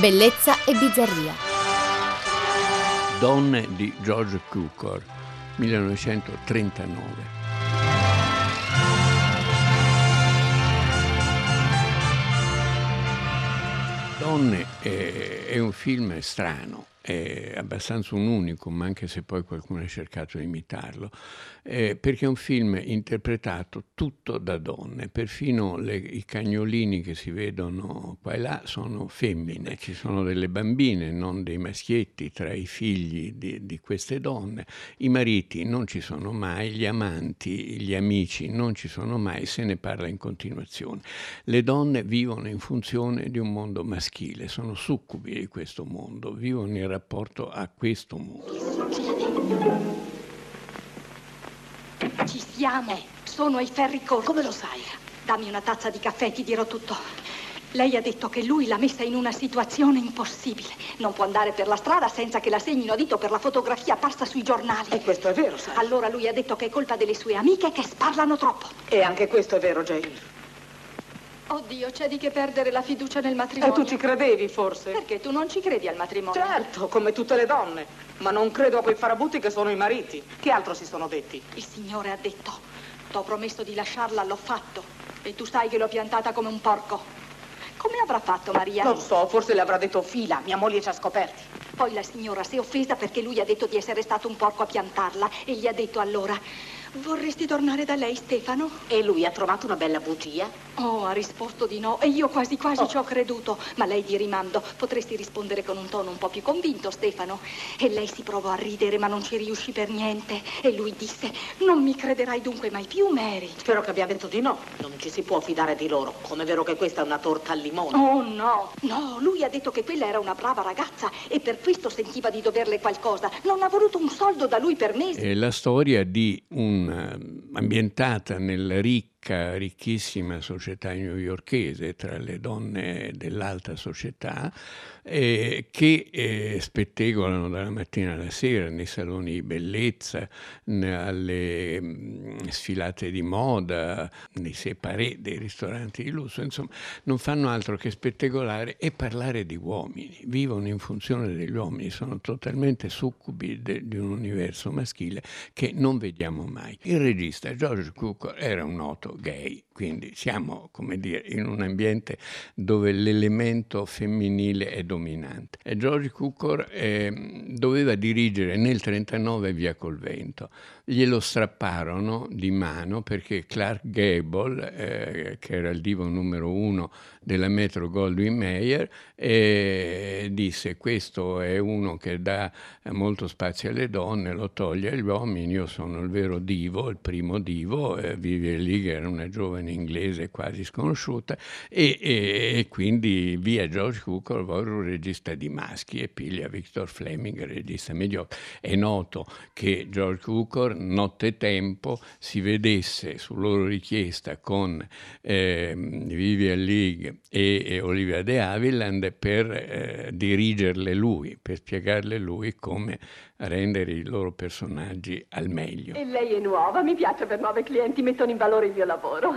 Bellezza e bizzarria. Donne di George Cukor, 1939. Donne è, è un film strano, è abbastanza un unicum, anche se poi qualcuno ha cercato di imitarlo, eh, perché è un film interpretato tutto da donne, perfino le, i cagnolini che si vedono qua e là sono femmine, ci sono delle bambine, non dei maschietti tra i figli di, di queste donne, i mariti non ci sono mai, gli amanti, gli amici non ci sono mai, se ne parla in continuazione. Le donne vivono in funzione di un mondo maschile, sono succubi di questo mondo, vivono in rapporto a questo mondo. Ci siamo, sono ai ferri corti. Come lo sai? Dammi una tazza di caffè, ti dirò tutto. Lei ha detto che lui l'ha messa in una situazione impossibile. Non può andare per la strada senza che la segnino a dito per la fotografia apparsa sui giornali. E questo è vero, sai? Allora lui ha detto che è colpa delle sue amiche che sparlano troppo. E anche questo è vero, Jane. Oddio, c'è di che perdere la fiducia nel E matrimonio. tu ci credevi, forse? Perché tu non ci credi al matrimonio? Certo, come tutte le donne. Ma non credo a quei farabutti che sono i mariti. Che altro si sono detti? Il Signore ha detto, t'ho promesso di lasciarla, l'ho fatto. E tu sai che l'ho piantata come un porco. Come avrà fatto Maria? Non so, forse le avrà detto fila. Mia moglie ci ha scoperti. Poi la signora si è offesa perché lui ha detto di essere stato un porco a piantarla e gli ha detto allora, vorresti tornare da lei Stefano? E lui ha trovato una bella bugia? Oh, ha risposto di no e io quasi quasi Oh. ci ho creduto. Ma lei di rimando, potresti rispondere con un tono un po' più convinto, Stefano. E lei si provò a ridere ma non ci riuscì per niente. E lui disse, non mi crederai dunque mai più, Mary. Spero che abbia detto di no. Non ci si può fidare di loro. Come è vero che questa è una torta al limone. Oh no, no, lui ha detto che quella era una brava ragazza e per questo sentiva di doverle qualcosa. Non ha voluto un soldo da lui per mesi. È la storia di un eh, ambientata nella ricca, ricchissima società newyorkese tra le donne dell'alta società eh, che eh, spettegolano dalla mattina alla sera nei saloni di bellezza, alle mm, sfilate di moda, nei separé dei ristoranti di lusso, insomma, non fanno altro che spettegolare e parlare di uomini, vivono in funzione degli uomini, sono totalmente succubi de- di un universo maschile che non vediamo mai. Il regista George Cukor era un noto gay, quindi siamo, come dire, in un ambiente dove l'elemento femminile è dominante. E George Cukor eh, doveva dirigere nel 39 Via col vento. Glielo strapparono di mano perché Clark Gable, eh, che era il divo numero uno della Metro Goldwyn Mayer, eh, disse questo è uno che dà molto spazio alle donne, lo toglie agli uomini, io sono il vero divo, il primo divo, eh, Vivian Leigh era una giovane inglese quasi sconosciuta e, e- e quindi via George Cukor vuole un regista di maschi e piglia Victor Fleming, regista mediocre. È noto che George Cukor nottetempo si vedesse su loro richiesta con ehm, Vivian Leigh e, e Olivia De Havilland per eh, dirigerle lui, per spiegarle lui come rendere i loro personaggi al meglio. E lei è nuova, mi piace per nuovi clienti, mettono in valore il mio lavoro.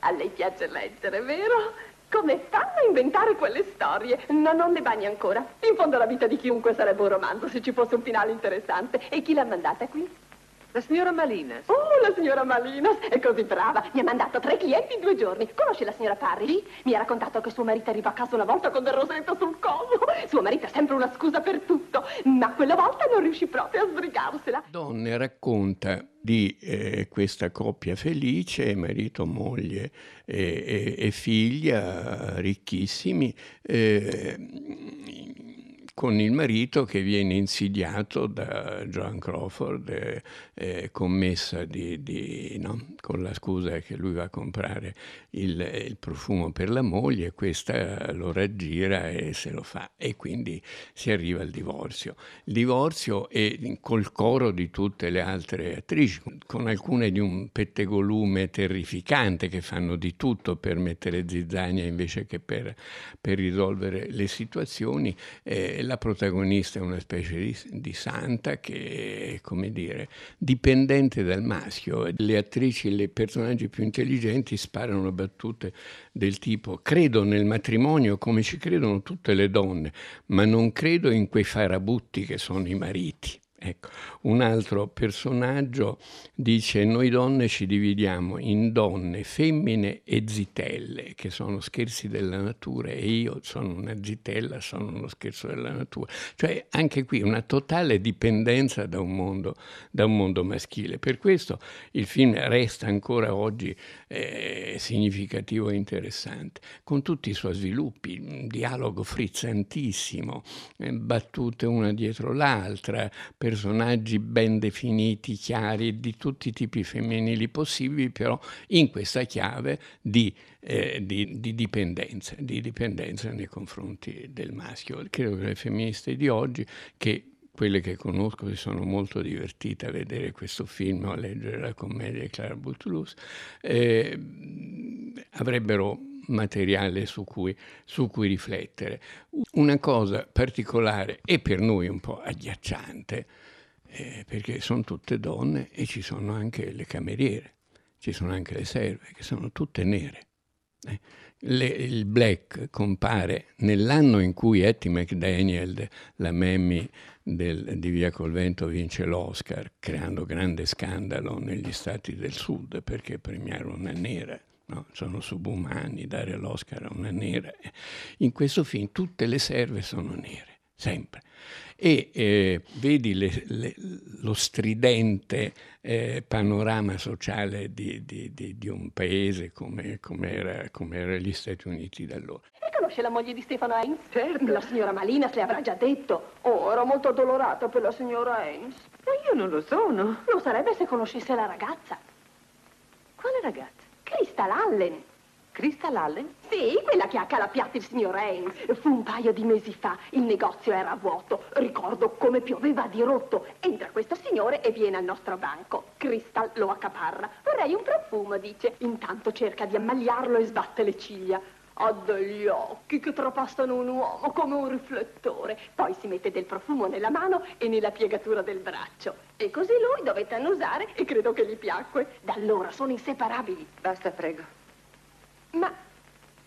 A lei piace leggere, vero? Come fanno a inventare quelle storie? No, non le bagni ancora. In fondo la vita di chiunque sarebbe un romanzo se ci fosse un finale interessante. E chi l'ha mandata qui? La signora Malinas. Oh, la signora Malinas è così brava. Mi ha mandato tre clienti in due giorni. Conosce la signora Parri? Mi ha raccontato che suo marito arriva a casa una volta con del rosetto sul collo. Suo marito ha sempre una scusa per tutto, ma quella volta non riuscì proprio a sbrigarsela. Donne racconta di eh, questa coppia felice, marito, moglie e, e- e figlia, ricchissimi, eh, con il marito che viene insidiato da Joan Crawford, eh, eh, commessa di, di- no? con la scusa che lui va a comprare il, il profumo per la moglie, questa lo raggira e se lo fa e quindi si arriva al divorzio. Il divorzio è col coro di tutte le altre attrici, con alcune di un pettegolume terrificante che fanno di tutto per mettere zizzania invece che per, per risolvere le situazioni. Eh, la protagonista è una specie di, di, santa che è, come dire, dipendente dal maschio. Le attrici, i personaggi più intelligenti sparano battute del tipo credo nel matrimonio come ci credono tutte le donne, ma non credo in quei farabutti che sono i mariti. Ecco, un altro personaggio dice noi donne ci dividiamo in donne, femmine e zitelle, che sono scherzi della natura e io sono una zitella, sono uno scherzo della natura. Cioè anche qui una totale dipendenza da un mondo, da un mondo maschile. Per questo il film resta ancora oggi eh, significativo e interessante, con tutti i suoi sviluppi, un dialogo frizzantissimo, eh, battute una dietro l'altra, per personaggi ben definiti, chiari, di tutti i tipi femminili possibili, però in questa chiave di, eh, di, di, dipendenza, di dipendenza nei confronti del maschio. Credo che le femministe di oggi, che quelle che conosco si sono molto divertite a vedere questo film o a leggere la commedia di Clara Butulus, eh, avrebbero materiale su cui, su cui, riflettere. Una cosa particolare e per noi un po' agghiacciante eh, perché sono tutte donne e ci sono anche le cameriere, ci sono anche le serve, che sono tutte nere. Eh. Le, il black compare nell'anno in cui Etty McDaniel, la Mammy del, di Via col Vento, vince l'Oscar, creando grande scandalo negli stati del sud perché premiare una nera No, sono subumani dare l'Oscar a una nera. In questo film tutte le serve sono nere, sempre e eh, vedi le, le, lo stridente eh, panorama sociale di, di, di, di, un paese come, come, era, come era gli Stati Uniti da allora. E conosce la moglie di Stefano Heinz? Certo. La signora Malinas le avrà già detto. Oh, ero molto addolorata per la signora Heinz. Ma io non lo sono. Lo sarebbe se conoscesse la ragazza. Quale ragazza? Crystal Allen. Crystal Allen? Sì, quella che ha calappiato il signor Haynes. Fu un paio di mesi fa. Il negozio era vuoto. Ricordo come pioveva di rotto. Entra questo signore e viene al nostro banco. Crystal lo accaparra. Vorrei un profumo, dice. Intanto cerca di ammaliarlo e sbatte le ciglia. Ha degli occhi che trapassano un uomo come un riflettore. Poi si mette del profumo nella mano e nella piegatura del braccio. E così lui dovette annusare e credo che gli piacque. Da allora sono inseparabili. Basta, prego. Ma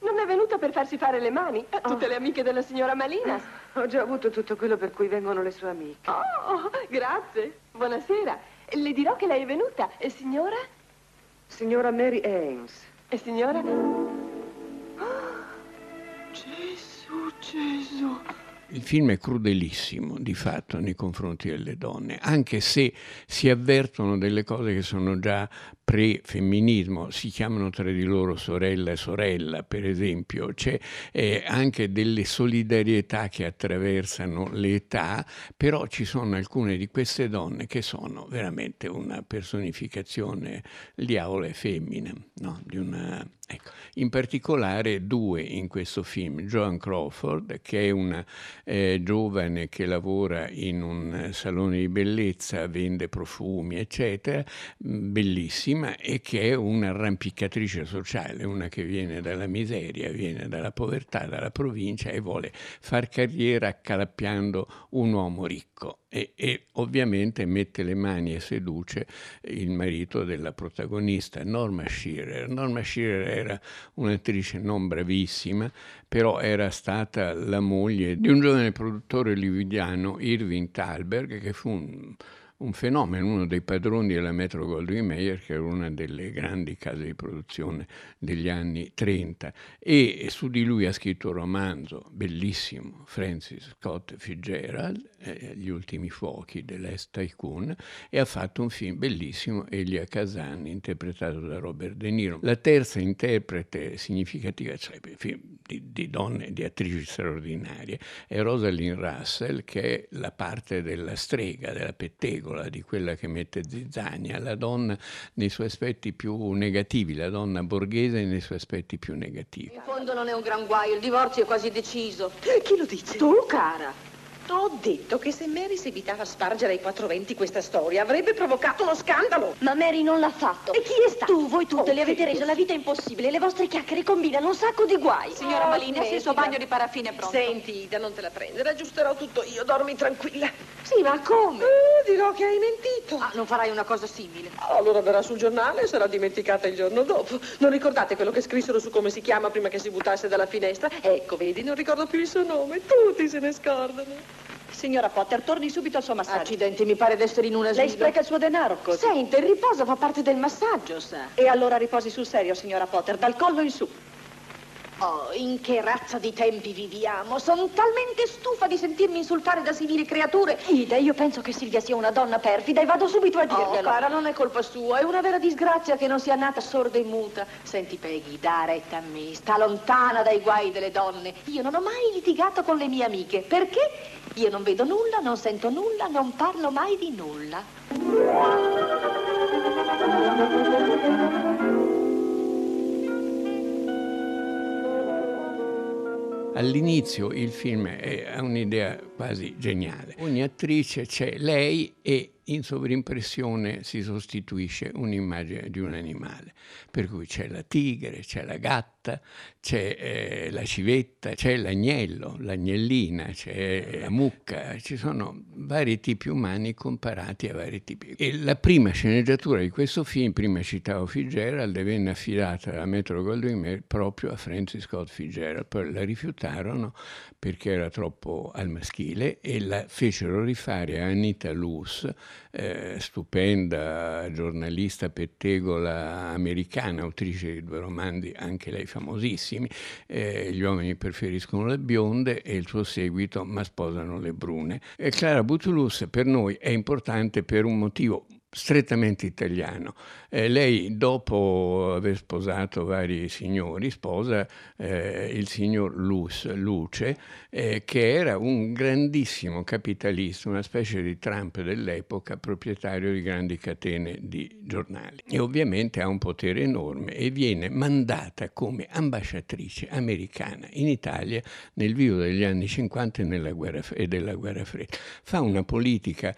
non è venuta per farsi fare le mani a tutte oh. le amiche della signora Malina? Ho già avuto tutto quello per cui vengono le sue amiche. Oh, grazie. Buonasera. Le dirò che lei è venuta. Signora? Signora Mary Ames. E signora? Gesù. Il film è crudelissimo di fatto nei confronti delle donne, anche se si avvertono delle cose che sono già pre-femminismo, si chiamano tra di loro sorella e sorella, per esempio, c'è eh, anche delle solidarietà che attraversano le età, però ci sono alcune di queste donne che sono veramente una personificazione, diavolo è femmina, no? di una Ecco, in particolare due in questo film, Joan Crawford, che è una eh, giovane che lavora in un salone di bellezza, vende profumi, eccetera, bellissima, e che è un'arrampicatrice sociale, una che viene dalla miseria, viene dalla povertà, dalla provincia e vuole far carriera accalappiando un uomo ricco e, e, ovviamente mette le mani e seduce il marito della protagonista, Norma Shearer. Norma Shearer era un'attrice non bravissima, però era stata la moglie di un giovane produttore lividiano, Irving Thalberg, che fu un un fenomeno, uno dei padroni della Metro Goldwyn Mayer, che era una delle grandi case di produzione degli anni 30, e su di lui ha scritto un romanzo bellissimo, Francis Scott Fitzgerald, eh, Gli ultimi fuochi dell'Est Tycoon, e ha fatto un film bellissimo, Elia Kazan, interpretato da Robert De Niro. La terza interprete significativa, cioè film di, di donne, di attrici straordinarie, è Rosalind Russell, che è la parte della strega, della pettegola, di quella che mette zizzania, la donna nei suoi aspetti più negativi, la donna borghese nei suoi aspetti più negativi. In fondo non è un gran guaio, il divorzio è quasi deciso. Chi lo dice? Tu, cara. T'ho detto che se Mary seguitava a spargere ai 420 questa storia avrebbe provocato uno scandalo. Ma Mary non l'ha fatto. E chi è stato? Tu, voi tutte, Oh, le avete reso la vita impossibile. Le vostre chiacchiere combinano un sacco di guai. Signora Malini, se il suo bagno di paraffine è pronto. Senti, Ida, non te la prendere, aggiusterò tutto io, dormi tranquilla. Sì, ma come? Eh, dirò che hai mentito. Ah, non farai una cosa simile. Allora verrà sul giornale e sarà dimenticata il giorno dopo. Non ricordate quello che scrissero su come si chiama prima che si buttasse dalla finestra? Ecco, vedi, non ricordo più il suo nome. Tutti se ne scordano. Signora Potter, torni subito al suo massaggio. Accidenti, mi pare d'essere in una Lei spreca il suo denaro così. Sente, il riposo fa parte del massaggio, sa. E allora riposi sul serio, signora Potter, dal collo in su. Oh, in che razza di tempi viviamo? Sono talmente stufa di sentirmi insultare da simili creature. Ida, io penso che Silvia sia una donna perfida e vado subito a Oh, dirglielo. cara, non è colpa sua, è una vera disgrazia che non sia nata sorda e muta. Senti, Peggy, da retta a me, sta lontana dai guai delle donne. Io non ho mai litigato con le mie amiche. Perché? Io non vedo nulla, non sento nulla, non parlo mai di nulla. All'inizio il film è- un'idea quasi geniale. Ogni attrice c'è lei e in sovrimpressione si sostituisce un'immagine di un animale. Per cui c'è la tigre, c'è la gatta, c'è eh, la civetta, c'è l'agnello, l'agnellina, c'è la mucca, ci sono vari tipi umani comparati a vari tipi. E la prima sceneggiatura di questo film, prima citavo Fitzgerald, venne affidata da Metro Goldwyn Mayer proprio a Francis Scott Fitzgerald, poi la rifiutarono perché era troppo al maschile e la fecero rifare a Anita Luce, eh, stupenda giornalista pettegola americana, autrice di due romanzi, anche lei famosissimi, eh, Gli uomini preferiscono le bionde e il suo seguito Ma sposano le brune. E Clara Butulus per noi è importante per un motivo strettamente italiano. Eh, lei, dopo aver sposato vari signori, sposa eh, il signor Luz, Luce, eh, che era un grandissimo capitalista, una specie di Trump dell'epoca, proprietario di grandi catene di giornali. E ovviamente ha un potere enorme e viene mandata come ambasciatrice americana in Italia nel vivo degli anni 50 e, nella guerra, e della guerra fredda. Fa una politica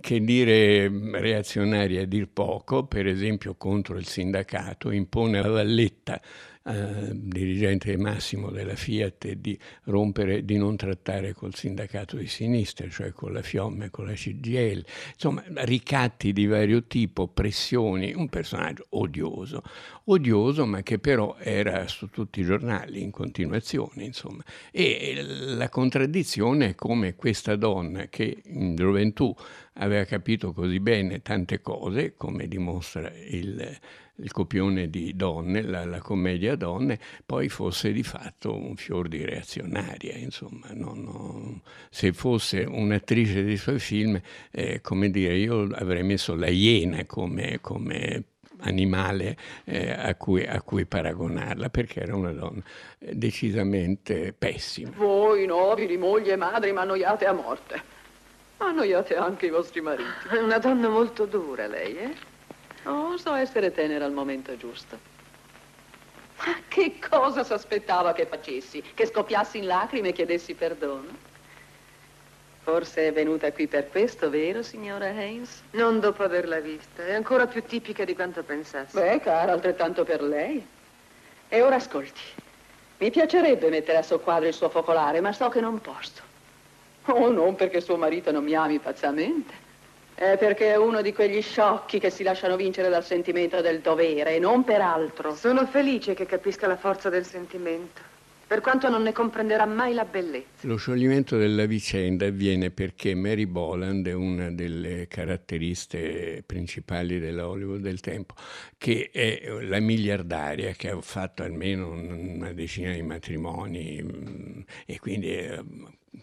che dire mh, reazionaria a dir poco, per esempio contro il sindacato, impone a Valletta eh, dirigente massimo della Fiat di rompere, di non trattare col sindacato di sinistra, cioè con la Fiomme, con la CGL, insomma ricatti di vario tipo, pressioni, un personaggio odioso, odioso ma che però era su tutti i giornali in continuazione, insomma. E la contraddizione è come questa donna che in gioventù aveva capito così bene tante cose, come dimostra il, il copione di Donne, la, la, commedia Donne, poi fosse di fatto un fior di reazionaria, insomma. Non, non, se fosse un'attrice dei suoi film, eh, come dire, io avrei messo la Iena come, come animale eh, a, cui, a, cui, paragonarla perché era una donna decisamente pessima. Voi nobili mogli e madri mi annoiate a morte. Annoiate anche i vostri mariti. È una donna molto dura lei, eh? Oh, so essere tenera al momento giusto. Ma che cosa si aspettava che facessi? Che scoppiassi in lacrime e chiedessi perdono? Forse è venuta qui per questo, vero, signora Haynes? Non dopo averla vista. È ancora più tipica di quanto pensassi. Beh, cara, altrettanto per lei. E ora ascolti. Mi piacerebbe mettere a soqquadro il suo focolare, ma so che non posso. Oh, non perché suo marito non mi ami pazzamente. È perché è uno di quegli sciocchi che si lasciano vincere dal sentimento del dovere e non per altro. Sono felice che capisca la forza del sentimento per quanto non ne comprenderà mai la bellezza. Lo scioglimento della vicenda avviene perché Mary Boland è una delle caratteristiche principali della Hollywood del tempo, che è la miliardaria che ha fatto almeno una decina di matrimoni e quindi è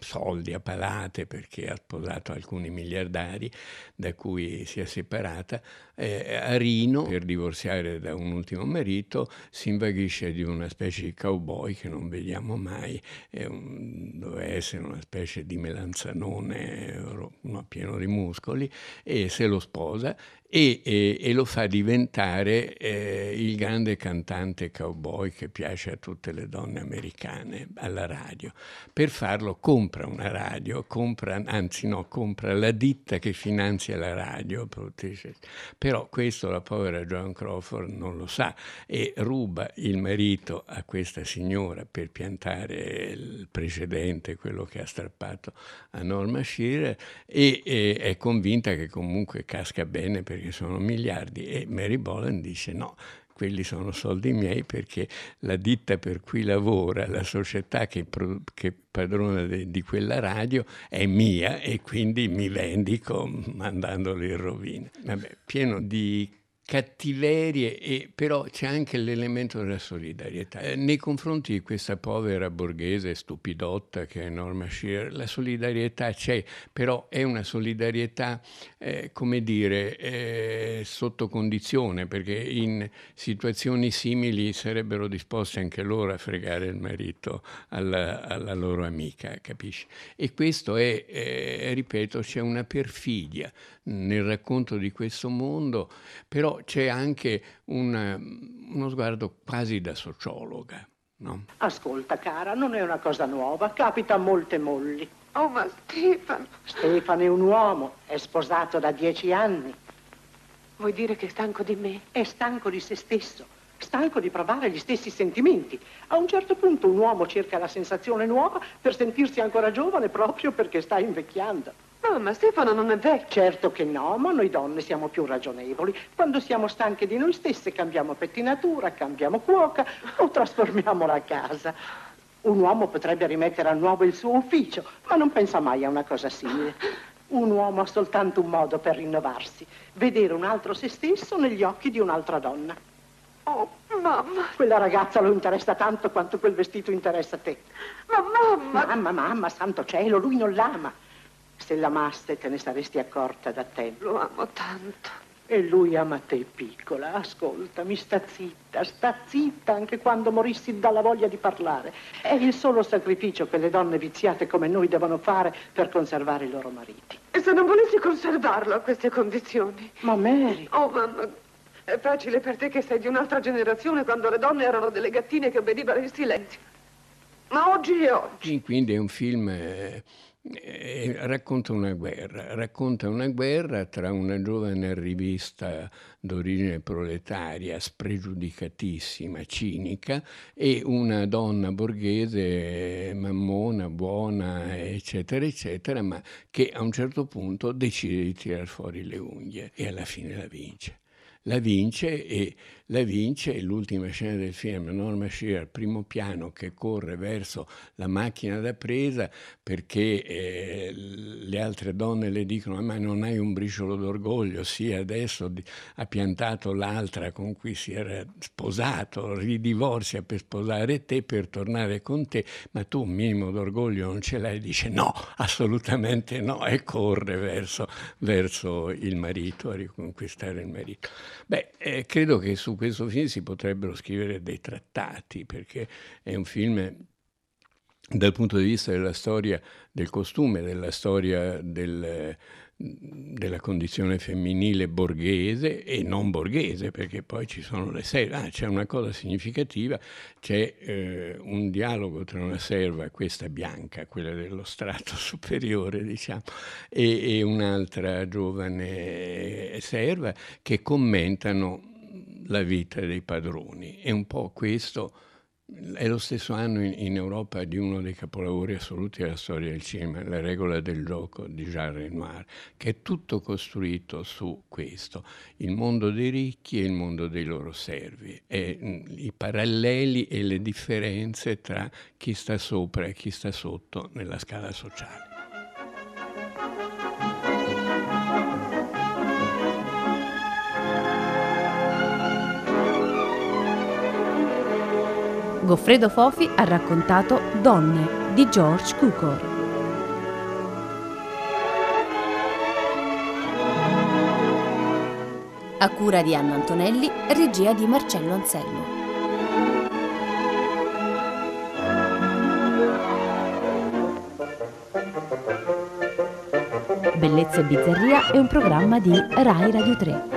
soldi a palate perché ha sposato alcuni miliardari da cui si è separata, eh, a Rino, per divorziare da un ultimo marito, si invaghisce di una specie di cowboy che non vediamo mai, un, doveva essere una specie di melanzanone no, pieno di muscoli, e se lo sposa e, e, e lo fa diventare eh, il grande cantante cowboy che piace a tutte le donne americane alla radio. Per farlo compra una radio, compra, anzi no, compra la ditta che finanzia la radio, però questo la povera Joan Crawford non lo sa e ruba il marito a questa signora per piantare il precedente, quello che ha strappato a Norma Shearer e, e è convinta che comunque casca bene perché che sono miliardi e Mary Boland dice no, quelli sono soldi miei perché la ditta per cui lavora, la società che, pro, che padrona de, di quella radio è mia e quindi mi vendico mandandolo in rovina. Vabbè, pieno di cattiverie, e, però c'è anche l'elemento della solidarietà. Eh, nei confronti di questa povera borghese stupidotta che è Norma Shearer, la solidarietà c'è, però è una solidarietà, eh, come dire, eh, sotto condizione, perché in situazioni simili sarebbero disposti anche loro a fregare il marito alla, alla loro amica, capisci? E questo è, eh, ripeto, c'è una perfidia nel racconto di questo mondo, però c'è anche un, uno sguardo quasi da sociologa. No? Ascolta, cara, non è una cosa nuova, capita a molte molli. Oh, ma Stefano... Stefano è un uomo, è sposato da dieci anni. Vuoi dire che è stanco di me? È stanco di se stesso, stanco di provare gli stessi sentimenti. A un certo punto un uomo cerca la sensazione nuova per sentirsi ancora giovane proprio perché sta invecchiando. No, ma Stefano non è vecchio. Certo che no, ma noi donne siamo più ragionevoli. Quando siamo stanche di noi stesse cambiamo pettinatura, cambiamo cuoca o trasformiamo la casa. Un uomo potrebbe rimettere a nuovo il suo ufficio, ma non pensa mai a una cosa simile. Un uomo ha soltanto un modo per rinnovarsi, vedere un altro se stesso negli occhi di un'altra donna. Oh, mamma. Quella ragazza lo interessa tanto quanto quel vestito interessa te. Ma mamma. Mamma, mamma, santo cielo, lui non l'ama. Se l'amaste te ne saresti accorta da tempo. Lo amo tanto. E lui ama te, piccola. Ascoltami, sta zitta, sta zitta anche quando morissi dalla voglia di parlare. È il solo sacrificio che le donne viziate come noi devono fare per conservare i loro mariti. E se non volessi conservarlo a queste condizioni? Ma Mary... Oh, mamma, è facile per te che sei di un'altra generazione quando le donne erano delle gattine che obbedivano in silenzio. Ma oggi è oggi. Quindi è un film... Eh eh, racconta una guerra, racconta una guerra tra una giovane rivista d'origine proletaria, spregiudicatissima, cinica, e una donna borghese, mammona, buona, eccetera, eccetera, ma che a un certo punto decide di tirar fuori le unghie e alla fine la vince la vince e la vince l'ultima scena del film, Norma Shearer, primo piano che corre verso la macchina da presa perché eh, le altre donne le dicono ma non hai un briciolo d'orgoglio, sì adesso ha piantato l'altra con cui si era sposato, ridivorzia per sposare te, per tornare con te, ma tu un minimo d'orgoglio non ce l'hai, dice no, assolutamente no. E corre verso, verso il marito, a riconquistare il marito. Beh, eh, credo che questo film si potrebbero scrivere dei trattati, perché è un film dal punto di vista della storia del costume, della storia del, della condizione femminile borghese e non borghese, perché poi ci sono le serve. Ah, c'è una cosa significativa, c'è eh, un dialogo tra una serva, questa bianca, quella dello strato superiore, diciamo, e, e un'altra giovane serva che commentano la vita dei padroni. E un po' questo è lo stesso anno in, in, Europa di uno dei capolavori assoluti della storia del cinema, La regola del gioco di Jean Renoir, che è tutto costruito su questo, il mondo dei ricchi e il mondo dei loro servi, e mh, i paralleli e le differenze tra chi sta sopra e chi sta sotto nella scala sociale. Goffredo Fofi ha raccontato Donne di George Cukor. A cura di Anna Antonelli, regia di Marcello Anselmo. Bellezza e Bizzarria è un programma di Rai Radio 3.